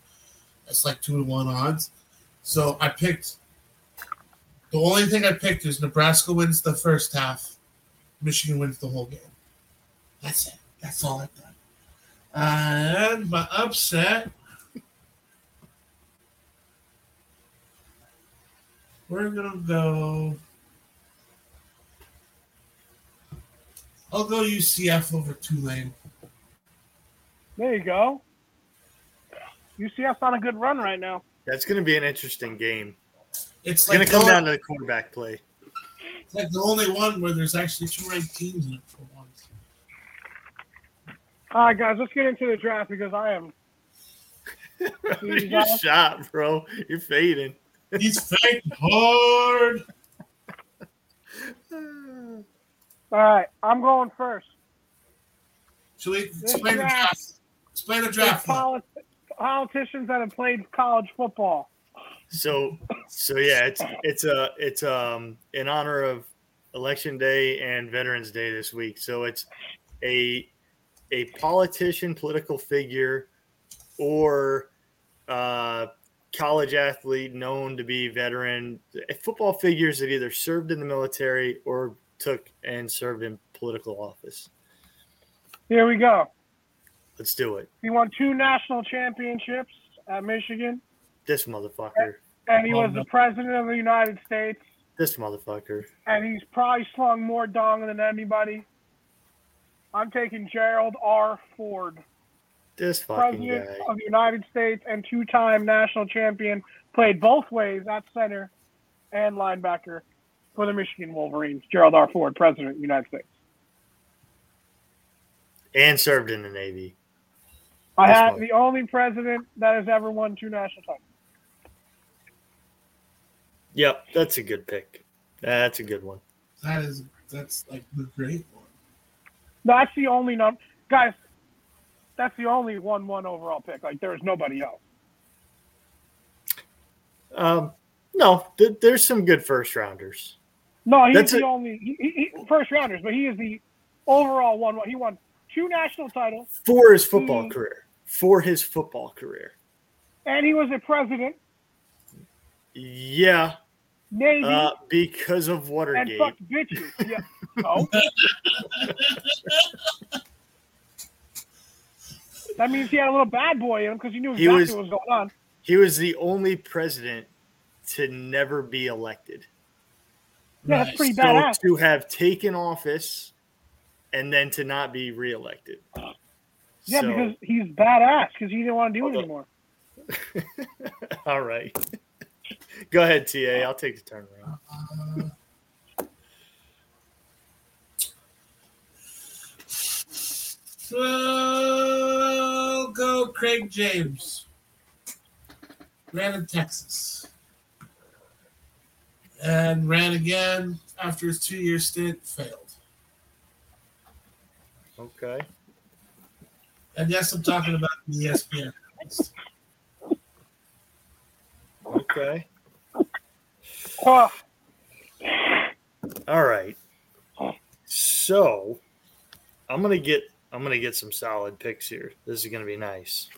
It's like two to one odds. So I picked. The only thing I picked is Nebraska wins the first half, Michigan wins the whole game. That's it. That's all I've done. And my upset. We're gonna go. I'll go UCF over Tulane. There you go. UCF's on a good run right now. That's going to be an interesting game. It's It's like going to come the, down to the quarterback play. it's like the only one where there's actually two ranked teams in it for once. All right, guys, let's get into the draft because I am. You're shot, bro. You're fading. He's fading hard. All right, I'm going first. Should we explain the draft? Explain the draft. poli- politicians that have played college football. So, so yeah, it's it's a it's um in honor of Election Day and Veterans Day this week. So it's a a politician, political figure, or uh, college athlete known to be veteran. Football figures that either served in the military or took and served in political office. Here we go. Let's do it. He won two national championships at Michigan, This motherfucker. and he Oh, was the president of the United States. This motherfucker. and he's probably slung more dong than anybody. I'm taking Gerald R. Ford, This fucking President guy. of the United States and two-time national champion, played both ways at center and linebacker for the Michigan Wolverines. Gerald R. Ford, President of the United States. And served in the Navy. I That's had fine. the only president that has ever won two national titles. Yep, that's a good pick. That's a good one. That is that's like the great one. That's the only num guys. That's the only one-one overall pick. Like there is nobody else. Um, no, th- there's some good first rounders. No, he's That's the a- only he, he, he- first rounders, but he is the overall one. One he won two national titles, for his football Hmm. career. For his football career. and he was a president, Yeah, Navy, uh, because of and Watergate. fuck bitches. Yeah. No. that means he had a little bad boy in him because he knew He exactly was- what was going on. He was the only president to never be elected. Yeah, that's pretty So badass. to have taken office and then to not be reelected. Yeah, So- because he's badass because he didn't want to do it anymore. all right. Go ahead, TA. I'll take the turnaround. We'll go Craig James. Ran in Texas. And ran again after his two year stint, failed. Okay. And yes, I'm talking about the ESPN. Okay. Oh, All right. So I'm gonna get I'm gonna get some solid picks here. This is gonna be nice.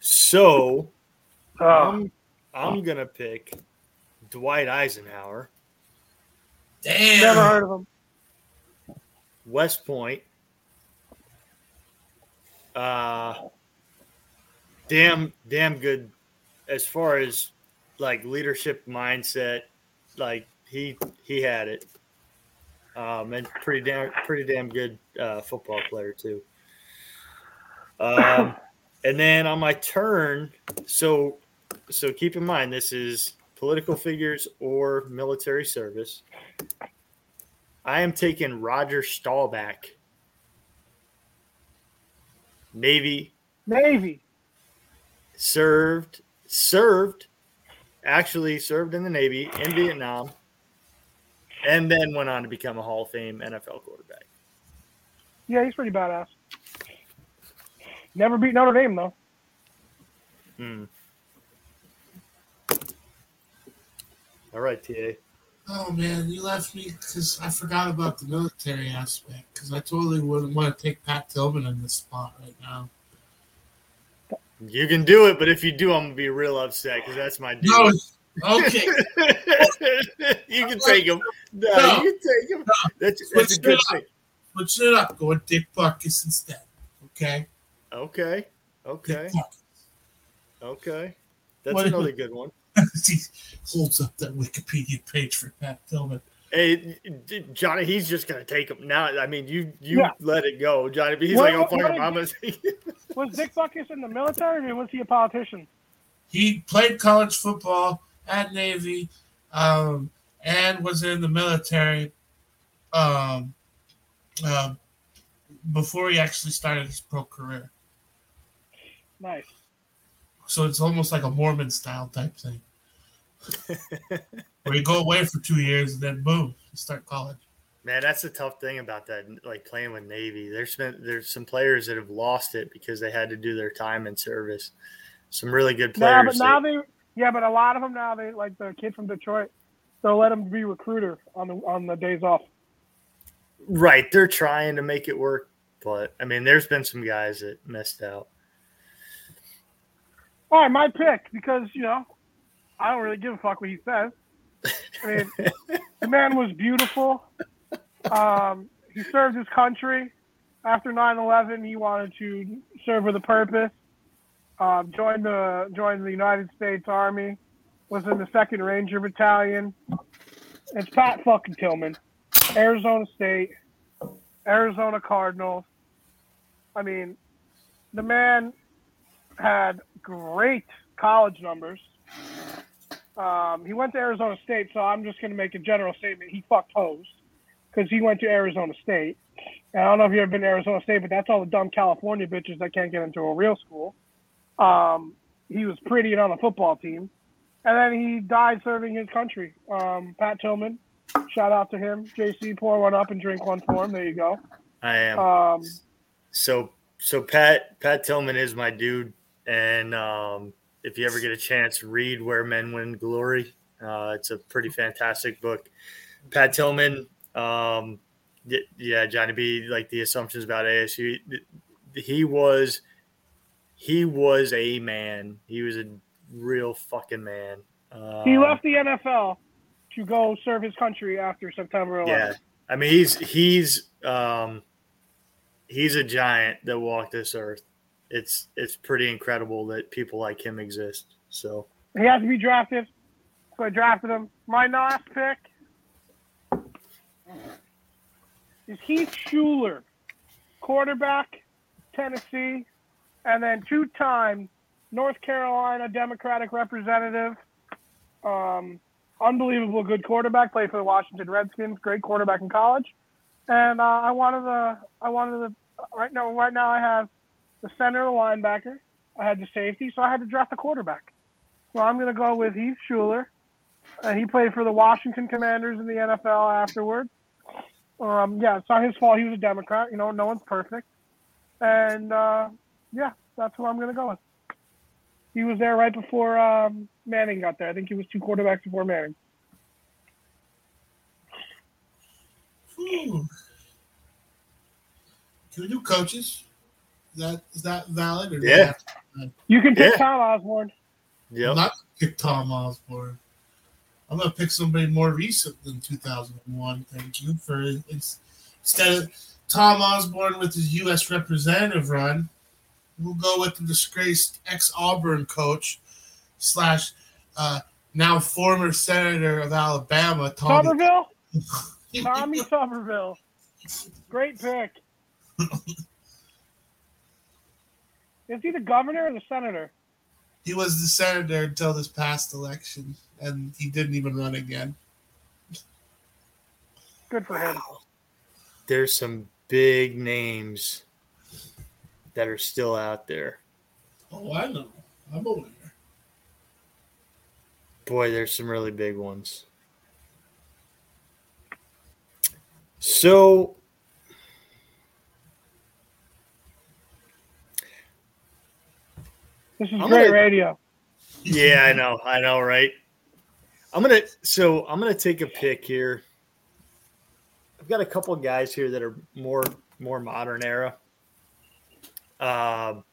So oh. I'm I'm gonna pick Dwight Eisenhower, Damn. never heard of him. West Point. Uh damn damn good as far as like leadership mindset, like he he had it. Um and pretty damn pretty damn good uh, football player too. Um and then on my turn, so so keep in mind this is political figures or military service. I am taking Roger Staubach, Navy, Navy. served served actually served in the Navy in Vietnam, and then went on to become a Hall of Fame NFL quarterback. Yeah, he's pretty badass. Never beat Notre Dame though. Hmm. All right, TA. Oh man, you left me because I forgot about the military aspect. Because I totally wouldn't want to take Pat Tillman in this spot right now. You can do it, but if you do, I'm gonna be real upset because that's my dude. No, okay. you can take him. No, No. you can take him. That's, that's a good it thing. Switch it up. Go with Dick Butkus instead. Okay. Okay. Okay. Okay. That's What- another good one. he holds up that Wikipedia page for Pat Tillman. Hey, Johnny, he's just gonna take him now. I mean, you you Yeah. let it go, Johnny. But he's What- like, "Oh, fuck what him, I'm gonna take it." Was Dick Butkus in the military or was he a politician? He played college football at Navy, um, and was in the military um, uh, before he actually started his pro career. Nice. So it's almost like a Mormon style type thing, where you go away for two years and then boom, you start college. Man, that's the tough thing about that. Like playing with Navy, there's been there's some players that have lost it because they had to do their time in service. Some really good players. Yeah, players. but now that- they yeah, but a lot of them now they like the kid from Detroit. They'll let him be recruiter on the on the days off. right, they're trying to make it work, but I mean, there's been some guys that missed out. All right, my pick because you know I don't really give a fuck what he says. I mean, the man was beautiful. Um, he served his country. After 9/11, he wanted to serve with a purpose. Um, joined the joined the United States Army. Was in the Second Ranger Battalion. It's Pat fucking Tillman, Arizona State, Arizona Cardinals. I mean, the man had great college numbers. Um, he went to Arizona State, so I'm just going to make a general statement. He fucked hoes because he went to Arizona State. And I don't know if you've ever been to Arizona State, but that's all the dumb California bitches that can't get into a real school. Um, he was pretty and on the football team. And then he died serving his country. Um, Pat Tillman, shout out to him. JC, pour one up and drink one for him. There you go. I am. Um, So so Pat Pat Tillman is my dude, and um, if you ever get a chance, read Where Men Win Glory. Uh, it's a pretty fantastic book. Pat Tillman, um, yeah, Johnny B. Like the assumptions about ASU, he was he was a man. He was a real fucking man. Um, he left the NFL to go serve his country after September 11th. Yeah, I mean he's he's um, he's a giant that walked this earth. It's it's pretty incredible that people like him exist. So He has to be drafted. So I drafted him. My last pick is Heath Shuler, quarterback, Tennessee, and then two-time North Carolina Democratic representative. Um, unbelievable good quarterback. Played for the Washington Redskins. Great quarterback in college. And uh, I wanted the I wanted the right now right now I have the center, the linebacker. I had the safety, so I had to draft a quarterback. So I'm going to go with Heath Shuler. Uh, he played for the Washington Commanders in the NFL afterwards. Um, yeah, it's not his fault. He was a Democrat. You know, no one's perfect. And uh, yeah, that's who I'm going to go with. He was there right before um, Manning got there. I think he was two quarterbacks before Manning. Whew. Can we do coaches? Is that is that valid? Or Yeah. have to- You can pick Yeah. Tom Osborne. I'm not gonna pick Tom Osborne. I'm gonna pick somebody more recent than 2001. Thank you for it's, instead of Tom Osborne with his U.S. representative run. We'll go with the disgraced ex Auburn coach slash uh, now former senator of Alabama, Tommy. Tuberville? Tommy Tuberville. Great pick. Is he the governor or the senator? He was the senator until this past election, and he didn't even run again. Good for him. There's some big names that are still out there. Oh, I know. I'm aware. Boy, there's some really big ones. So This is I'm great gonna- radio. yeah, I know, I know, right? I'm gonna so I'm gonna take a pick here. I've got a couple of guys here that are more more modern era, um,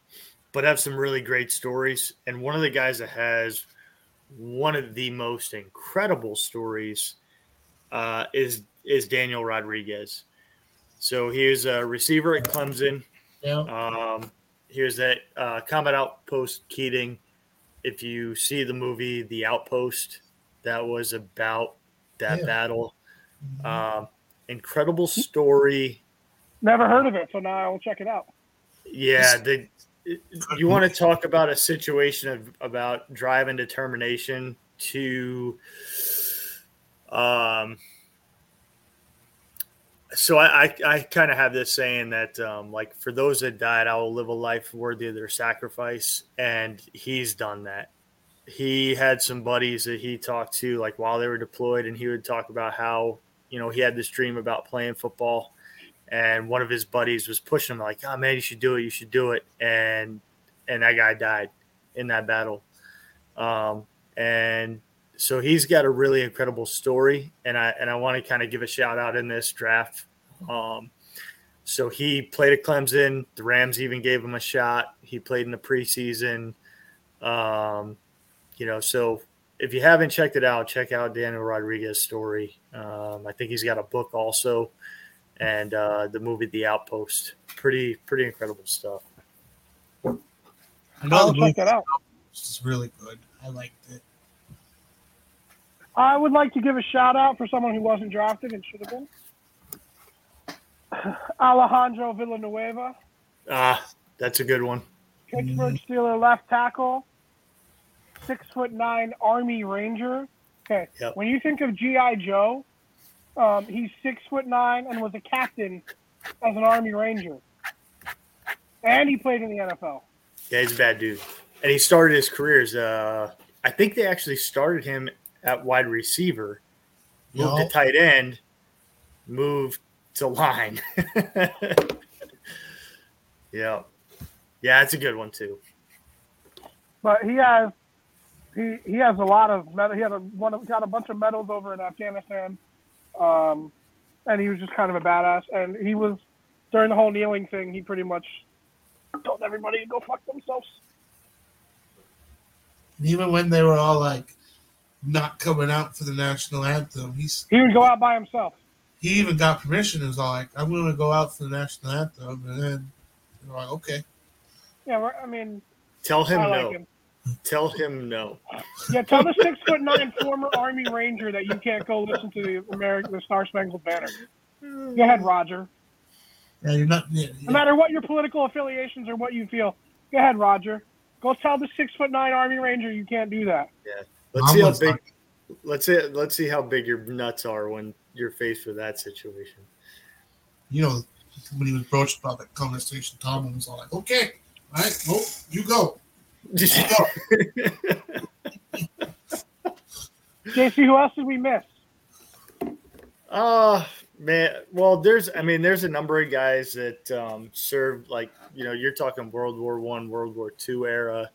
but have some really great stories. And one of the guys that has one of the most incredible stories uh, is is Daniel Rodriguez. So he was a receiver at Clemson. Yeah. Um, he was at uh, Combat Outpost Keating. If you see the movie The Outpost, that was about that Yeah. battle. Um, incredible story. Never heard of it, so now I will check it out. Yeah, the you want to talk about a situation of about drive and determination to um so I, I, I kind of have this saying that um, like for those that died, I will live a life worthy of their sacrifice, and he's done that. He had some buddies that he talked to like while they were deployed, and he would talk about how you know he had this dream about playing football, and one of his buddies was pushing him like, "Oh man, you should do it, you should do it," and and that guy died in that battle, um, and so he's got a really incredible story, and I and I want to kind of give a shout out in this draft. Um, so he played at Clemson. The Rams even gave him a shot. He played in the preseason. Um, you know, so if you haven't checked it out, check out Daniel Rodriguez's story. Um, I think he's got a book also, and uh, the movie The Outpost. Pretty pretty incredible stuff. I know I'll the movie check that out. is really good. I liked it. I would like to give a shout out for someone who wasn't drafted and should have been. Alejandro Villanueva, Ah, that's a good one. Pittsburgh Steeler left tackle, six foot nine Army Ranger. Okay, Yep. when you think of GI Joe, um, he's six foot nine and was a captain as an Army Ranger, and he played in the NFL. Yeah, he's a bad dude. And he started his career as uh I think they actually started him at wide receiver, moved Yeah. to tight end, moved to line. yeah. Yeah, it's a good one too. But he has he he has a lot of medal. He had a one of, got a bunch of medals over in Afghanistan, um, and he was just kind of a badass. And he was during the whole kneeling thing. He pretty much told everybody to go fuck themselves. And even when they were all like not coming out for the national anthem, he's He would go out by himself. he even got permission. It was all like, I'm going to go out for the national anthem, and then they're like, okay. Yeah, I mean, Tell him I no. like him. Tell him no. Yeah, tell the six foot nine former Army Ranger that you can't go listen to the American the Star Spangled Banner. Go ahead, Roger. Yeah, you're not. Yeah, No matter what your political affiliations or what you feel, go ahead, Roger. Go tell the six foot nine Army Ranger you can't do that. Yeah, Let's see how big let's see let's see how big your nuts are when you're faced with that situation. You know, when he was broached about that conversation, Tomlin was all like, okay, all right, well, you go. JC, who else did we miss? Uh man, well, there's I mean, there's a number of guys that um, served like you know, you're talking World War One, World War Two era.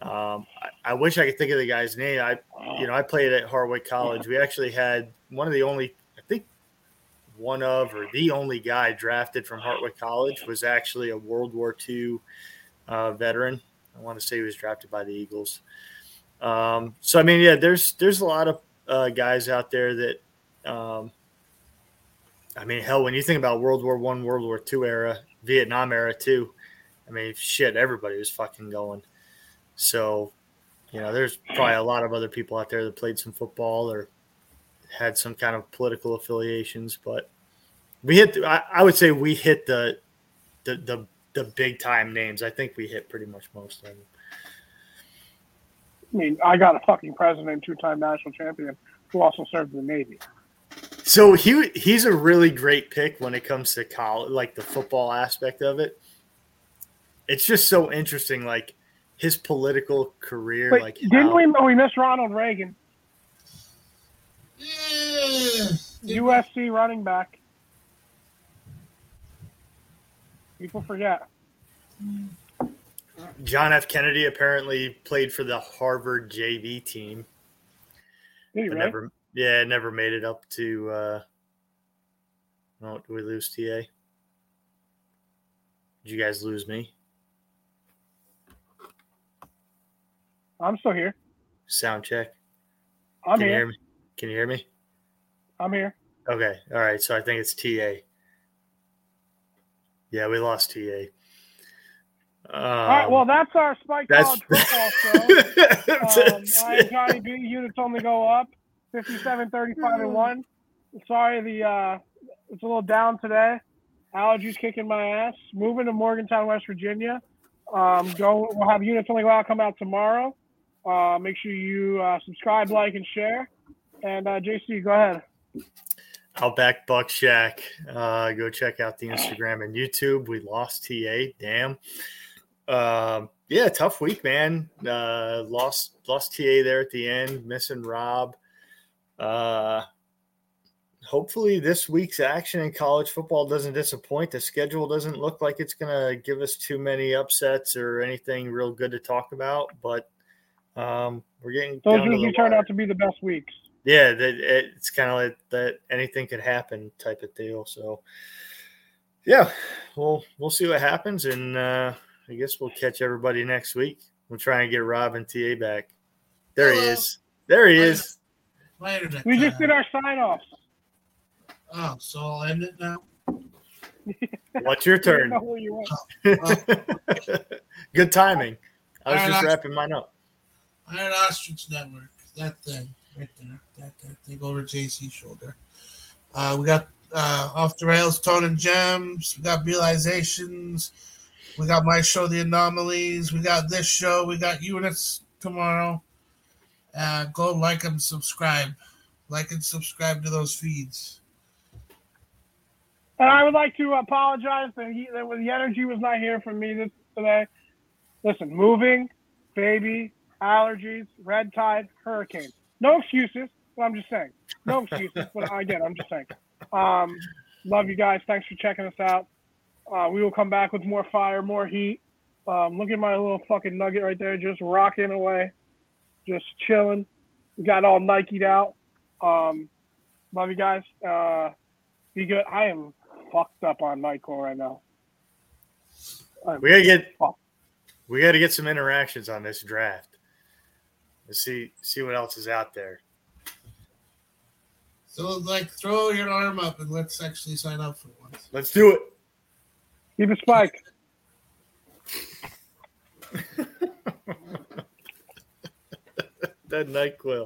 Um, I, I wish I could think of the guy's name. I you know, I played at Hartwick College. We actually had one of the only, I think, one of or the only guy drafted from Hartwick College was actually a World War II uh, veteran. I want to say he was drafted by the Eagles. Um, so I mean, yeah, there's there's a lot of uh, guys out there that um, I mean, hell, when you think about World War One, World War Two era, Vietnam era too, I mean, shit, everybody was fucking going. So, you know, there's probably a lot of other people out there that played some football or had some kind of political affiliations, but we hit. The, I, I would say we hit the, the the the big time names. I think we hit pretty much most of them. I mean, I got a fucking president, two time national champion, who also served in the Navy. So he he's a really great pick when it comes to college, like the football aspect of it. It's just so interesting, like his political career. Wait, like didn't how- we? Oh, we missed Ronald Reagan, Yeah. USC running back. People forget. John F. Kennedy apparently played for the Harvard JV team. Did he really? never, yeah, never made it up to. uh Oh, do we lose TA? Did you guys lose me? I'm still here. Sound check. I'm Can you here. hear me? Can you hear me? I'm here. Okay. All right. So I think it's TA. Yeah, we lost TA. Um, All right. Well, that's our Spike that's College football show. Um, I Johnny B. Units only go up. 57, 35, and 1. Sorry, the uh, it's a little down today. Allergies kicking my ass. Moving to Morgantown, West Virginia. Um, go. We'll have Units only go out come out tomorrow. Uh, make sure you uh, subscribe, like, and share. And uh, JC, go ahead. Outback Buck Shack. Uh, go check out the Instagram and YouTube. We lost TA. Damn. Um, yeah, tough week, man. Uh, lost lost TA there at the end. Missing Rob. Uh, hopefully this week's action in college football doesn't disappoint. The schedule doesn't look like it's going to give us too many upsets or anything real good to talk about. But um, we're getting Those usually turn out to be the best weeks. Yeah, that it, it's kind of like that anything could happen type of deal. So, yeah, we'll we'll see what happens, and uh, I guess we'll catch everybody next week. We'll try and get Rob and TA back. There he is. There he is. My internet. We just did our sign offs. Oh, so I'll end it now. What's your turn? know who you are. Good timing. I was All right, just I'll- wrapping mine up. Iron Ostrich Network. That thing right there. That, that thing over JC's shoulder. Uh, we got uh, Off the Rails, Tone and Gems. We got Realizations. We got my show, The Anomalies. We got this show. We got Units tomorrow. Uh, go like and subscribe. Like and subscribe to those feeds. And I would like to apologize that, he, that the energy was not here for me this today. Listen, moving, baby, allergies, red tide, hurricane. No excuses, but I'm just saying. No excuses, but again, I'm just saying. Um, love you guys. Thanks for checking us out. Uh, we will come back with more fire, more heat. Um, look at my little fucking nugget right there, just rocking away, just chilling. We got all Nike'd out. Um, love you guys. Uh, be good. I am fucked up on NyQuil right now. I'm We gotta get fucked. we gotta get some interactions on this draft. Let's see see what else is out there. So, like, throw your arm up and let's actually sign up for once. Let's do it. Keep it spike. That NyQuil.